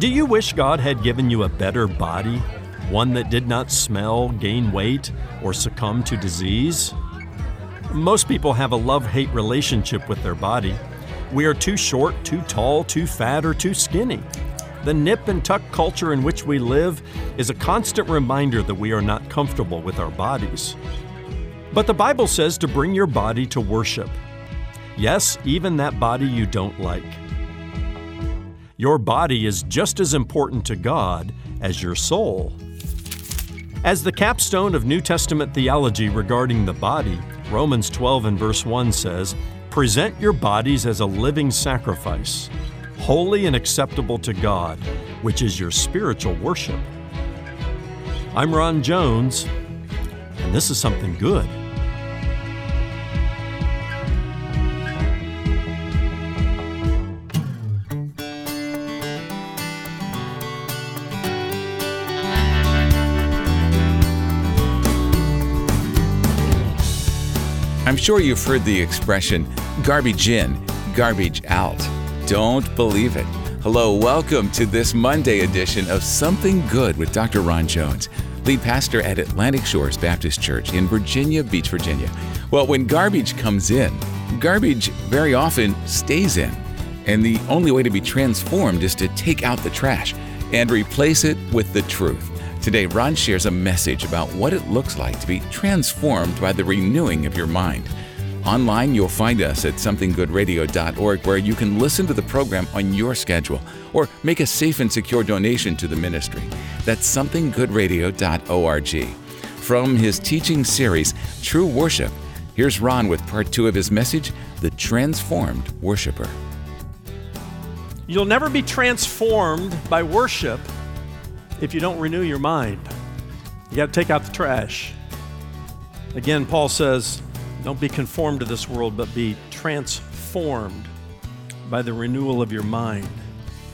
Do you wish God had given you a better body? One that did not smell, gain weight, or succumb to disease? Most people have a love hate relationship with their body. We are too short, too tall, too fat, or too skinny. The nip and tuck culture in which we live is a constant reminder that we are not comfortable with our bodies. But the Bible says to bring your body to worship. Yes, even that body you don't like. Your body is just as important to God as your soul. As the capstone of New Testament theology regarding the body, Romans 12 and verse 1 says, Present your bodies as a living sacrifice holy and acceptable to God, which is your spiritual worship. I'm Ron Jones, and this is something good. Sure you've heard the expression garbage in, garbage out. Don't believe it. Hello, welcome to this Monday edition of Something Good with Dr. Ron Jones, lead pastor at Atlantic Shores Baptist Church in Virginia Beach, Virginia. Well, when garbage comes in, garbage very often stays in. And the only way to be transformed is to take out the trash and replace it with the truth. Today, Ron shares a message about what it looks like to be transformed by the renewing of your mind. Online, you'll find us at somethinggoodradio.org where you can listen to the program on your schedule or make a safe and secure donation to the ministry. That's somethinggoodradio.org. From his teaching series, True Worship, here's Ron with part two of his message The Transformed Worshiper. You'll never be transformed by worship if you don't renew your mind. You got to take out the trash. Again, Paul says, don't be conformed to this world, but be transformed by the renewal of your mind.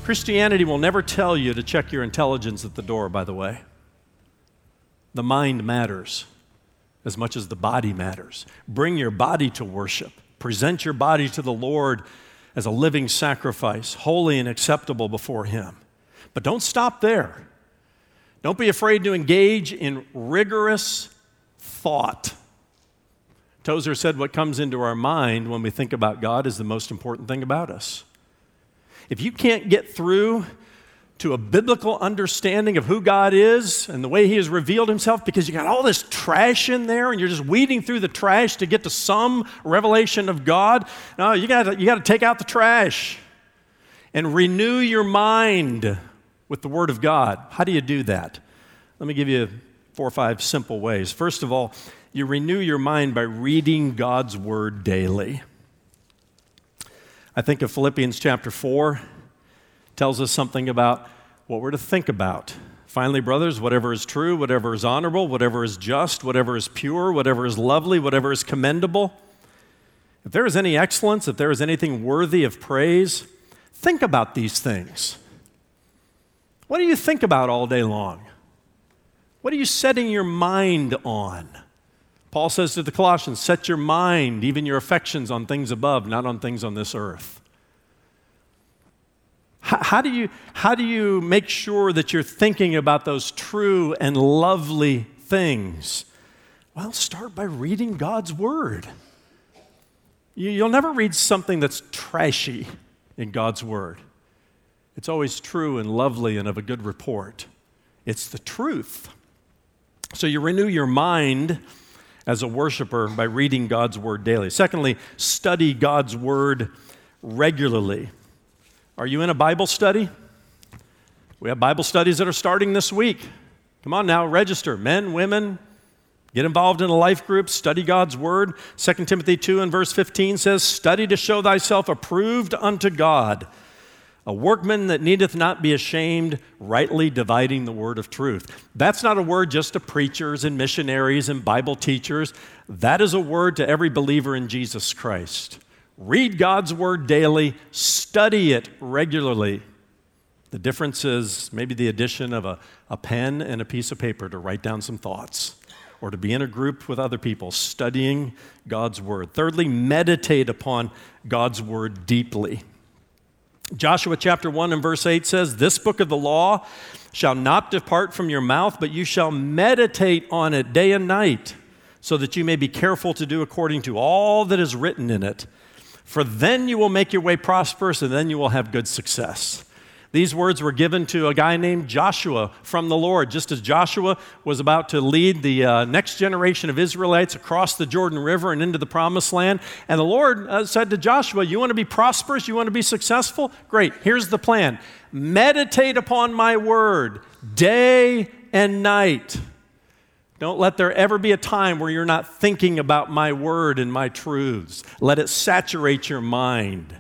Christianity will never tell you to check your intelligence at the door, by the way. The mind matters as much as the body matters. Bring your body to worship, present your body to the Lord as a living sacrifice, holy and acceptable before Him. But don't stop there. Don't be afraid to engage in rigorous thought Tozer said, What comes into our mind when we think about God is the most important thing about us. If you can't get through to a biblical understanding of who God is and the way He has revealed Himself because you got all this trash in there and you're just weeding through the trash to get to some revelation of God. No, you got you to take out the trash and renew your mind with the Word of God. How do you do that? Let me give you four or five simple ways. First of all, you renew your mind by reading God's word daily. I think of Philippians chapter 4 tells us something about what we're to think about. Finally, brothers, whatever is true, whatever is honorable, whatever is just, whatever is pure, whatever is lovely, whatever is commendable, if there is any excellence, if there is anything worthy of praise, think about these things. What do you think about all day long? What are you setting your mind on? Paul says to the Colossians, set your mind, even your affections, on things above, not on things on this earth. How, how, do you, how do you make sure that you're thinking about those true and lovely things? Well, start by reading God's Word. You, you'll never read something that's trashy in God's Word. It's always true and lovely and of a good report. It's the truth. So you renew your mind as a worshiper by reading God's Word daily. Secondly, study God's Word regularly. Are you in a Bible study? We have Bible studies that are starting this week. Come on now, register. Men, women, get involved in a life group, study God's Word. 2 Timothy 2 and verse 15 says, Study to show thyself approved unto God a workman that needeth not be ashamed, rightly dividing the word of truth. That's not a word just to preachers and missionaries and Bible teachers. That is a word to every believer in Jesus Christ. Read God's word daily, study it regularly. The difference is maybe the addition of a, a pen and a piece of paper to write down some thoughts or to be in a group with other people studying God's word. Thirdly, meditate upon God's word deeply. Joshua chapter 1 and verse 8 says, This book of the law shall not depart from your mouth, but you shall meditate on it day and night, so that you may be careful to do according to all that is written in it. For then you will make your way prosperous, and then you will have good success. These words were given to a guy named Joshua from the Lord, just as Joshua was about to lead the uh, next generation of Israelites across the Jordan River and into the promised land. And the Lord uh, said to Joshua, You want to be prosperous? You want to be successful? Great. Here's the plan meditate upon my word day and night. Don't let there ever be a time where you're not thinking about my word and my truths. Let it saturate your mind.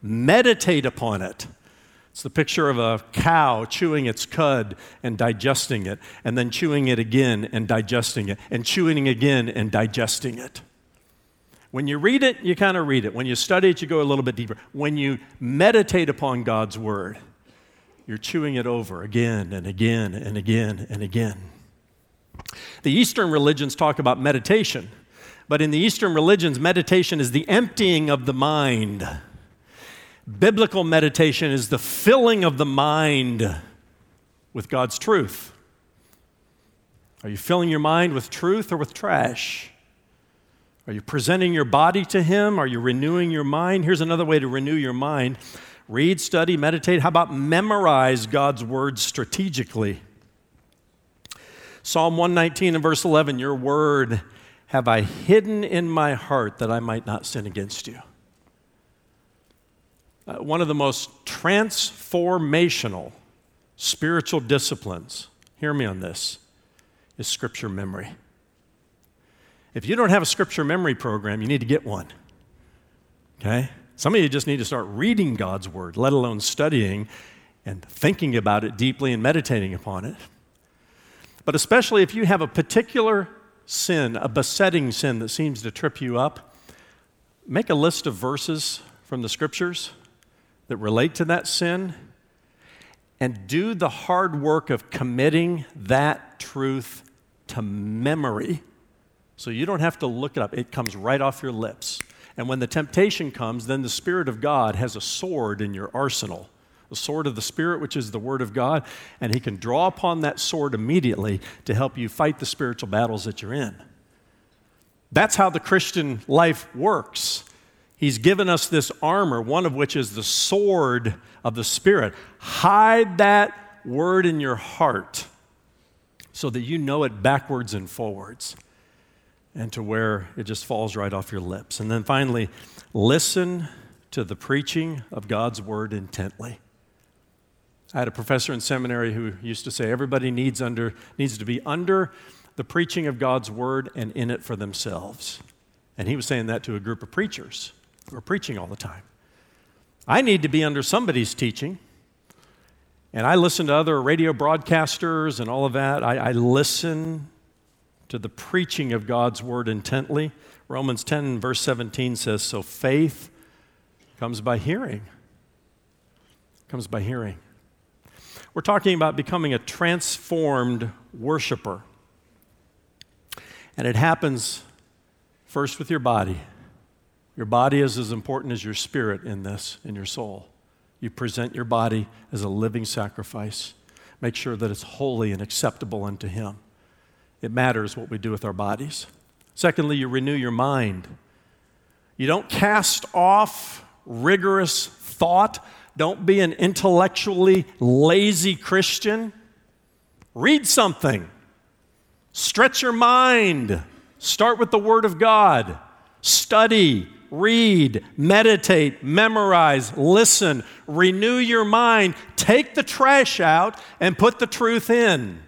Meditate upon it. It's the picture of a cow chewing its cud and digesting it, and then chewing it again and digesting it, and chewing it again and digesting it. When you read it, you kind of read it. When you study it, you go a little bit deeper. When you meditate upon God's word, you're chewing it over again and again and again and again. The Eastern religions talk about meditation, but in the Eastern religions, meditation is the emptying of the mind. Biblical meditation is the filling of the mind with God's truth. Are you filling your mind with truth or with trash? Are you presenting your body to Him? Are you renewing your mind? Here's another way to renew your mind read, study, meditate. How about memorize God's words strategically? Psalm 119 and verse 11 Your word have I hidden in my heart that I might not sin against you. Uh, one of the most transformational spiritual disciplines, hear me on this, is scripture memory. If you don't have a scripture memory program, you need to get one. Okay? Some of you just need to start reading God's word, let alone studying and thinking about it deeply and meditating upon it. But especially if you have a particular sin, a besetting sin that seems to trip you up, make a list of verses from the scriptures that relate to that sin and do the hard work of committing that truth to memory so you don't have to look it up. It comes right off your lips. And when the temptation comes, then the Spirit of God has a sword in your arsenal, the sword of the Spirit, which is the Word of God, and He can draw upon that sword immediately to help you fight the spiritual battles that you're in. That's how the Christian life works. He's given us this armor, one of which is the sword of the Spirit. Hide that word in your heart so that you know it backwards and forwards and to where it just falls right off your lips. And then finally, listen to the preaching of God's word intently. I had a professor in seminary who used to say everybody needs, under, needs to be under the preaching of God's word and in it for themselves. And he was saying that to a group of preachers. We're preaching all the time. I need to be under somebody's teaching. And I listen to other radio broadcasters and all of that. I, I listen to the preaching of God's word intently. Romans 10, verse 17 says, So faith comes by hearing. Comes by hearing. We're talking about becoming a transformed worshiper. And it happens first with your body. Your body is as important as your spirit in this, in your soul. You present your body as a living sacrifice. Make sure that it's holy and acceptable unto Him. It matters what we do with our bodies. Secondly, you renew your mind. You don't cast off rigorous thought. Don't be an intellectually lazy Christian. Read something. Stretch your mind. Start with the Word of God. Study read, meditate, memorize, listen, renew your mind, take the trash out, and put the truth in.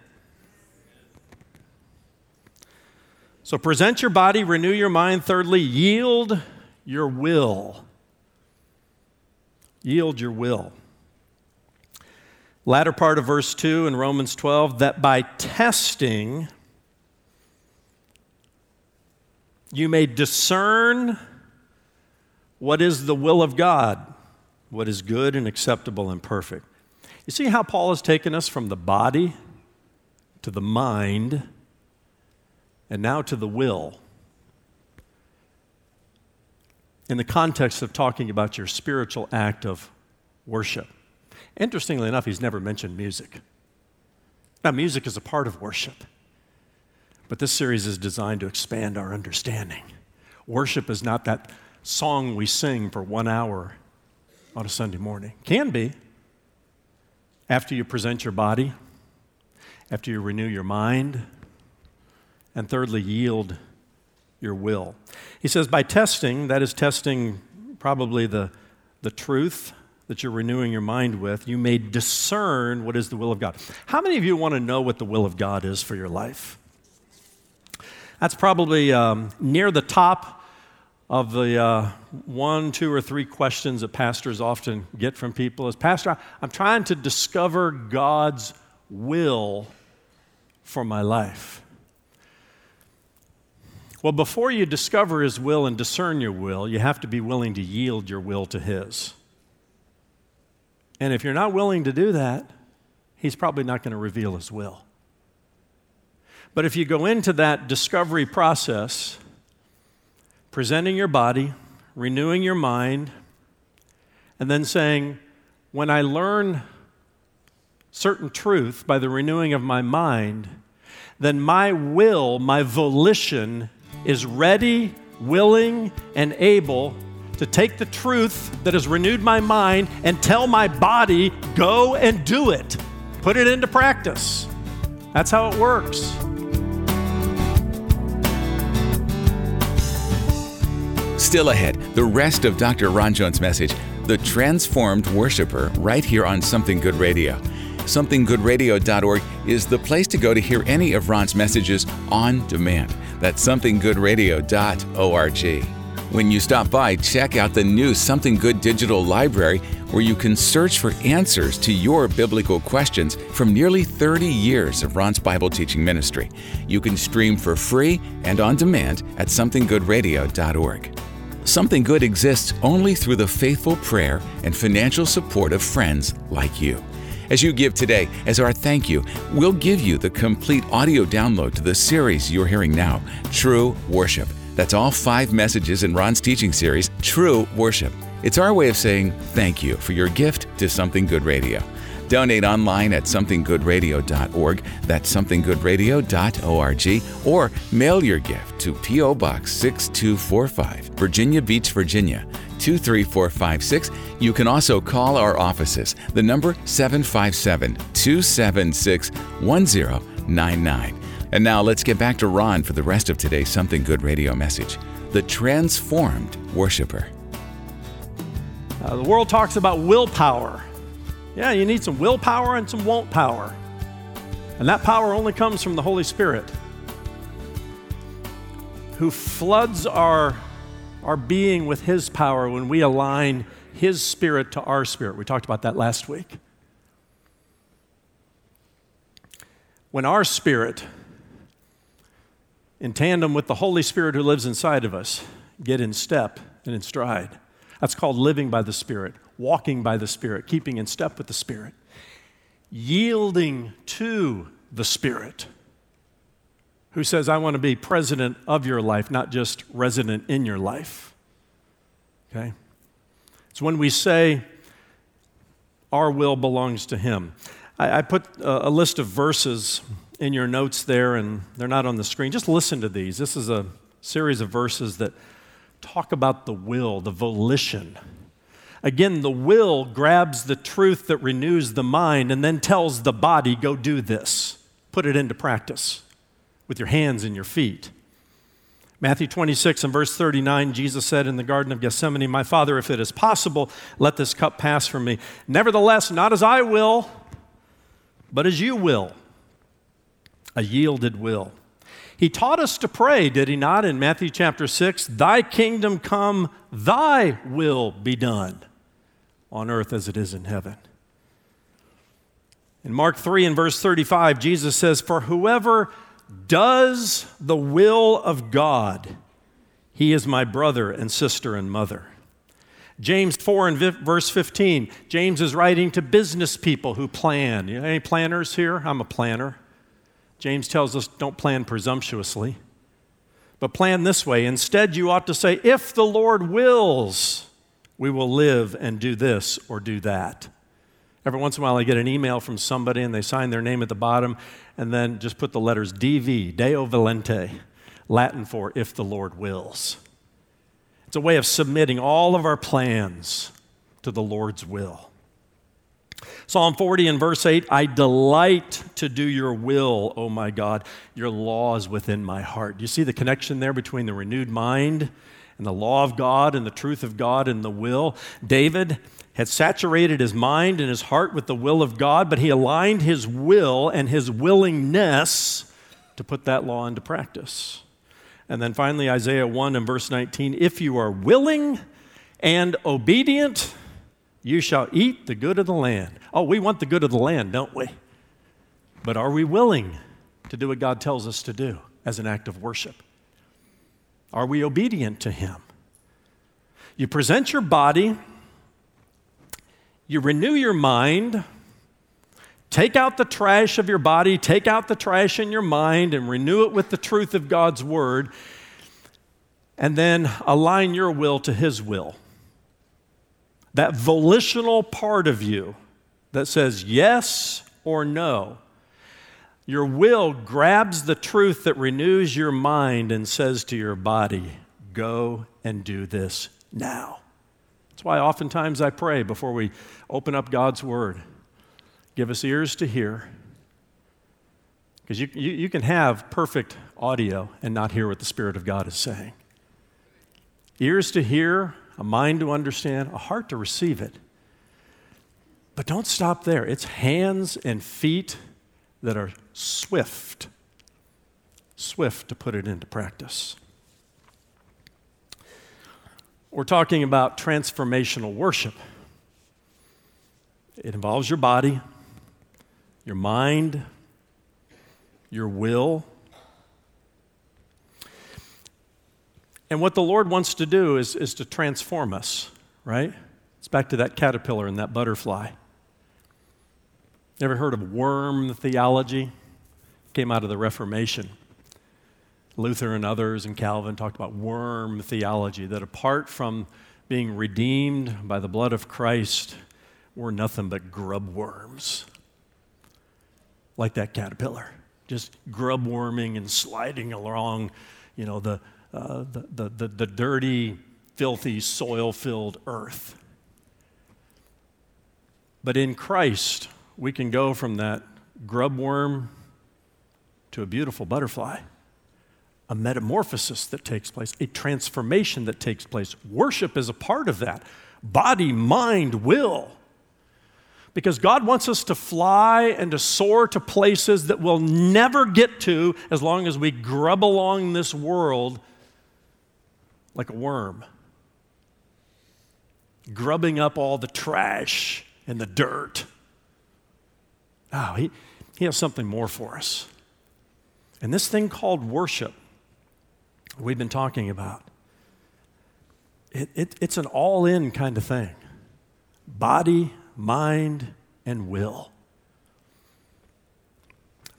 So present your body, renew your mind. Thirdly, yield your will. Yield your will. Latter part of verse 2 in Romans 12 that by testing you may discern what is the will of God, what is good and acceptable and perfect. You see how Paul has taken us from the body to the mind and now to the will. In the context of talking about your spiritual act of worship. Interestingly enough, he's never mentioned music. Now, music is a part of worship, but this series is designed to expand our understanding. Worship is not that song we sing for one hour on a Sunday morning. Can be. After you present your body, after you renew your mind, and thirdly, yield your will. He says, by testing, that is testing probably the, the truth that you're renewing your mind with, you may discern what is the will of God. How many of you want to know what the will of God is for your life? That's probably um, near the top of the uh, one, two, or three questions that pastors often get from people is Pastor, I'm trying to discover God's will for my life. Well, before you discover His will and discern your will, you have to be willing to yield your will to His. And if you're not willing to do that, He's probably not going to reveal His will. But if you go into that discovery process, presenting your body, renewing your mind, and then saying, when I learn certain truth by the renewing of my mind, then my will, my volition is ready, willing, and able to take the truth that has renewed my mind and tell my body, go and do it. Put it into practice. That's how it works. Still ahead, the rest of Dr. Ron Jones' message, The Transformed Worshiper, right here on Something Good Radio. SomethingGoodRadio.org is the place to go to hear any of Ron's messages on demand. That's somethinggoodradio.org. When you stop by, check out the new Something Good digital library where you can search for answers to your biblical questions from nearly 30 years of Ron's Bible teaching ministry. You can stream for free and on demand at somethinggoodradio.org. Something Good exists only through the faithful prayer and financial support of friends like you. As you give today, as our thank you, we'll give you the complete audio download to the series you're hearing now True Worship. That's all five messages in Ron's teaching series, True Worship. It's our way of saying thank you for your gift to Something Good Radio. Donate online at somethinggoodradio.org. That's somethinggoodradio.org. Or mail your gift to P.O. Box 6245, Virginia Beach, Virginia 23456. You can also call our offices. The number 757 276 1099. And now let's get back to Ron for the rest of today's Something Good radio message The Transformed Worshiper. Uh, the world talks about willpower. Yeah, you need some willpower and some won't power. And that power only comes from the Holy Spirit, who floods our, our being with His power when we align His Spirit to our spirit. We talked about that last week. When our spirit, in tandem with the Holy Spirit who lives inside of us, get in step and in stride, that's called living by the Spirit, walking by the Spirit, keeping in step with the Spirit, yielding to the Spirit, who says, I want to be president of your life, not just resident in your life. Okay? It's when we say, our will belongs to Him. I, I put a, a list of verses in your notes there, and they're not on the screen. Just listen to these. This is a series of verses that talk about the will, the volition. Again, the will grabs the truth that renews the mind and then tells the body, go do this. Put it into practice with your hands and your feet. Matthew 26 and verse 39, Jesus said in the Garden of Gethsemane, My Father, if it is possible, let this cup pass from me. Nevertheless, not as I will, but as you will. A yielded will. He taught us to pray, did he not, in Matthew chapter 6? Thy kingdom come, thy will be done on earth as it is in heaven. In Mark 3 and verse 35, Jesus says, For whoever does the will of God, he is my brother and sister and mother. James 4 and verse 15, James is writing to business people who plan. You know, any planners here? I'm a planner. James tells us don't plan presumptuously, but plan this way. Instead, you ought to say, if the Lord wills, we will live and do this or do that. Every once in a while, I get an email from somebody and they sign their name at the bottom and then just put the letters DV, Deo Volente, Latin for if the Lord wills. It's a way of submitting all of our plans to the Lord's will. Psalm 40 and verse 8 I delight to do your will, O my God. Your law is within my heart. Do you see the connection there between the renewed mind and the law of God and the truth of God and the will? David had saturated his mind and his heart with the will of God, but he aligned his will and his willingness to put that law into practice. And then finally, Isaiah 1 and verse 19 if you are willing and obedient, you shall eat the good of the land. Oh, we want the good of the land, don't we? But are we willing to do what God tells us to do as an act of worship? Are we obedient to Him? You present your body, you renew your mind, take out the trash of your body, take out the trash in your mind, and renew it with the truth of God's Word, and then align your will to His will that volitional part of you that says yes or no. Your will grabs the truth that renews your mind and says to your body, Go and do this now. That's why oftentimes I pray before we open up God's Word give us ears to hear. Because you, you, you, can have perfect audio and not hear what the Spirit of God is saying. Ears to hear, a mind to understand, a heart to receive it. But don't stop there. It's hands and feet that are swift, swift to put it into practice. We're talking about transformational worship. It involves your body, your mind, your will, And what the Lord wants to do is, is to transform us, right? It's back to that caterpillar and that butterfly. Ever heard of worm theology? Came out of the Reformation. Luther and others and Calvin talked about worm theology, that apart from being redeemed by the blood of Christ, we're nothing but grub worms. Like that caterpillar, just grub worming and sliding along, you know, the, the, the, the, the dirty, filthy, soil filled earth. But in Christ, we can go from that grub worm to a beautiful butterfly, a metamorphosis that takes place, a transformation that takes place. Worship is a part of that body, mind, will. Because God wants us to fly and to soar to places that we'll never get to as long as we grub along this world like a worm, grubbing up all the trash and the dirt. Oh, he, he has something more for us. And this thing called worship, we've been talking about, it, it, it's an all in kind of thing body, mind, and will.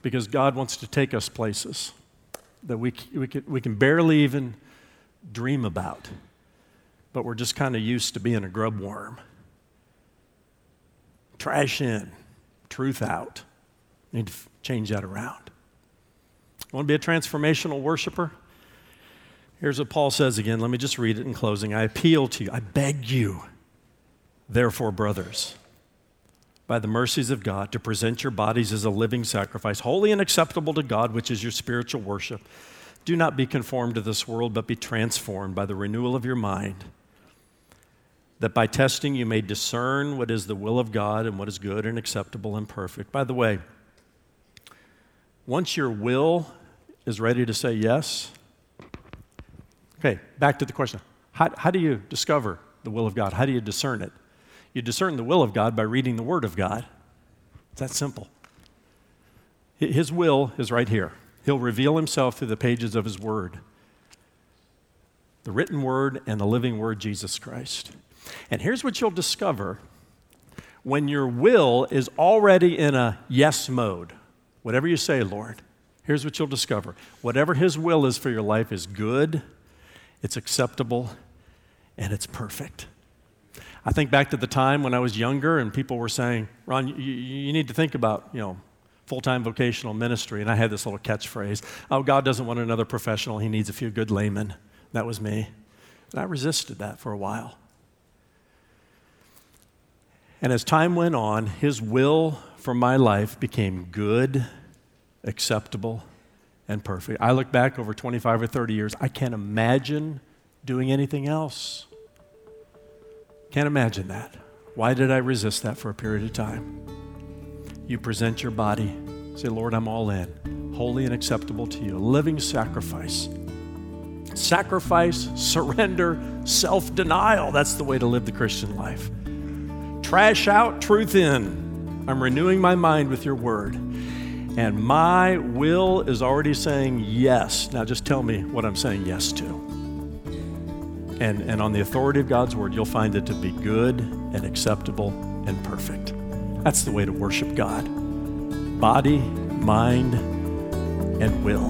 Because God wants to take us places that we, we, can, we can barely even dream about, but we're just kind of used to being a grub worm. Trash in, truth out. Need to change that around. Want to be a transformational worshiper? Here's what Paul says again. Let me just read it in closing. I appeal to you, I beg you, therefore, brothers, by the mercies of God, to present your bodies as a living sacrifice, holy and acceptable to God, which is your spiritual worship. Do not be conformed to this world, but be transformed by the renewal of your mind, that by testing you may discern what is the will of God and what is good and acceptable and perfect. By the way, once your will is ready to say yes, okay, back to the question how, how do you discover the will of God? How do you discern it? You discern the will of God by reading the Word of God. It's that simple. His will is right here. He'll reveal himself through the pages of his word the written word and the living word, Jesus Christ. And here's what you'll discover when your will is already in a yes mode. Whatever you say, Lord, here's what you'll discover. Whatever his will is for your life is good, it's acceptable, and it's perfect. I think back to the time when I was younger and people were saying, Ron, you, you need to think about, you know, full-time vocational ministry. And I had this little catchphrase, oh, God doesn't want another professional. He needs a few good laymen. That was me. And I resisted that for a while. And as time went on, his will for my life became good, acceptable, and perfect. I look back over 25 or 30 years, I can't imagine doing anything else. Can't imagine that. Why did I resist that for a period of time? You present your body, say, Lord, I'm all in, holy and acceptable to you, living sacrifice. Sacrifice, surrender, self denial. That's the way to live the Christian life. Trash out, truth in. I'm renewing my mind with your word. And my will is already saying yes. Now just tell me what I'm saying yes to. And, and on the authority of God's word, you'll find it to be good and acceptable and perfect. That's the way to worship God body, mind, and will.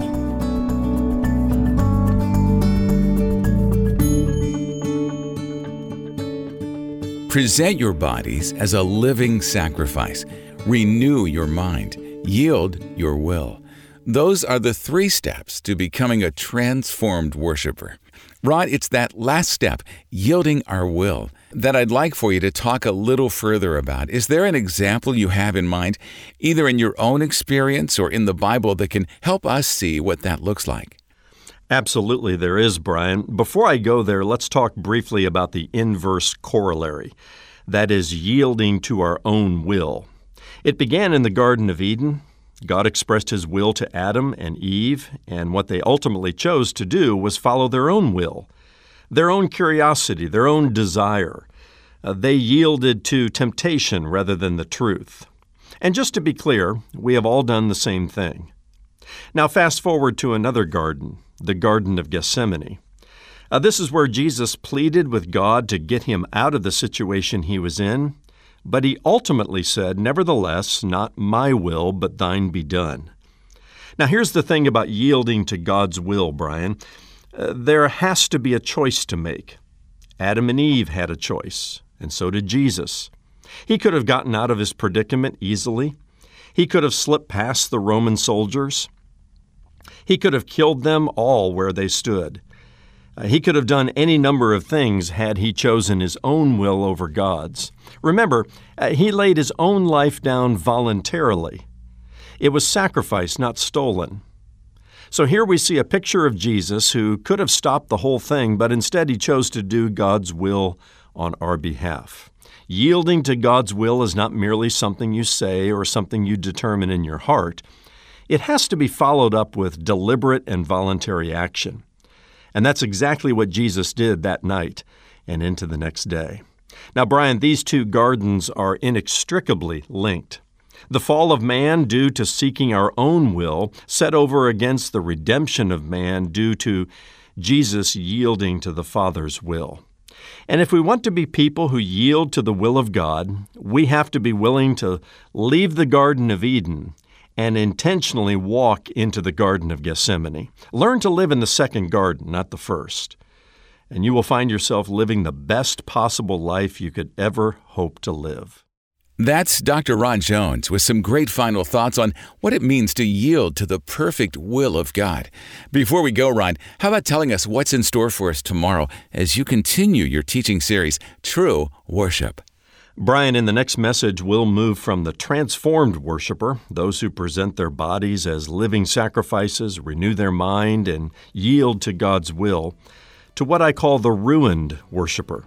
Present your bodies as a living sacrifice. Renew your mind. Yield your will. Those are the three steps to becoming a transformed worshiper. Ron, it's that last step, yielding our will, that I'd like for you to talk a little further about. Is there an example you have in mind, either in your own experience or in the Bible, that can help us see what that looks like? Absolutely, there is, Brian. Before I go there, let's talk briefly about the inverse corollary that is, yielding to our own will. It began in the Garden of Eden. God expressed his will to Adam and Eve, and what they ultimately chose to do was follow their own will, their own curiosity, their own desire. Uh, they yielded to temptation rather than the truth. And just to be clear, we have all done the same thing. Now, fast forward to another garden, the Garden of Gethsemane. Uh, this is where Jesus pleaded with God to get him out of the situation he was in, but he ultimately said, Nevertheless, not my will, but thine be done. Now, here's the thing about yielding to God's will, Brian. There has to be a choice to make. Adam and Eve had a choice, and so did Jesus. He could have gotten out of his predicament easily. He could have slipped past the Roman soldiers. He could have killed them all where they stood. Uh, he could have done any number of things had he chosen his own will over God's. Remember, uh, he laid his own life down voluntarily. It was sacrifice, not stolen. So here we see a picture of Jesus who could have stopped the whole thing, but instead he chose to do God's will on our behalf. Yielding to God's will is not merely something you say or something you determine in your heart. It has to be followed up with deliberate and voluntary action. And that's exactly what Jesus did that night and into the next day. Now, Brian, these two gardens are inextricably linked. The fall of man due to seeking our own will, set over against the redemption of man due to Jesus yielding to the Father's will. And if we want to be people who yield to the will of God, we have to be willing to leave the Garden of Eden and intentionally walk into the Garden of Gethsemane. Learn to live in the second garden, not the first. And you will find yourself living the best possible life you could ever hope to live. That's Dr. Ron Jones with some great final thoughts on what it means to yield to the perfect will of God. Before we go, Ron, how about telling us what's in store for us tomorrow as you continue your teaching series, True Worship? Brian, in the next message, we'll move from the transformed worshiper, those who present their bodies as living sacrifices, renew their mind, and yield to God's will, to what I call the ruined worshiper.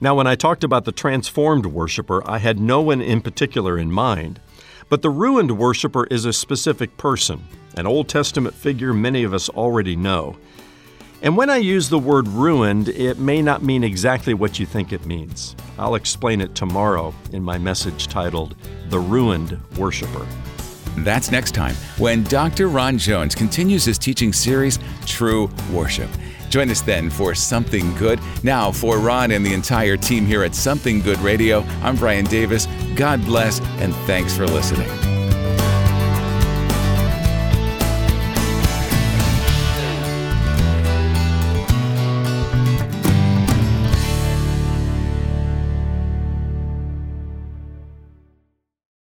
Now, when I talked about the transformed worshiper, I had no one in particular in mind. But the ruined worshiper is a specific person, an Old Testament figure many of us already know. And when I use the word ruined, it may not mean exactly what you think it means. I'll explain it tomorrow in my message titled The Ruined Worshipper. That's next time when Dr. Ron Jones continues his teaching series, True Worship. Join us then for Something Good. Now, for Ron and the entire team here at Something Good Radio, I'm Brian Davis. God bless, and thanks for listening.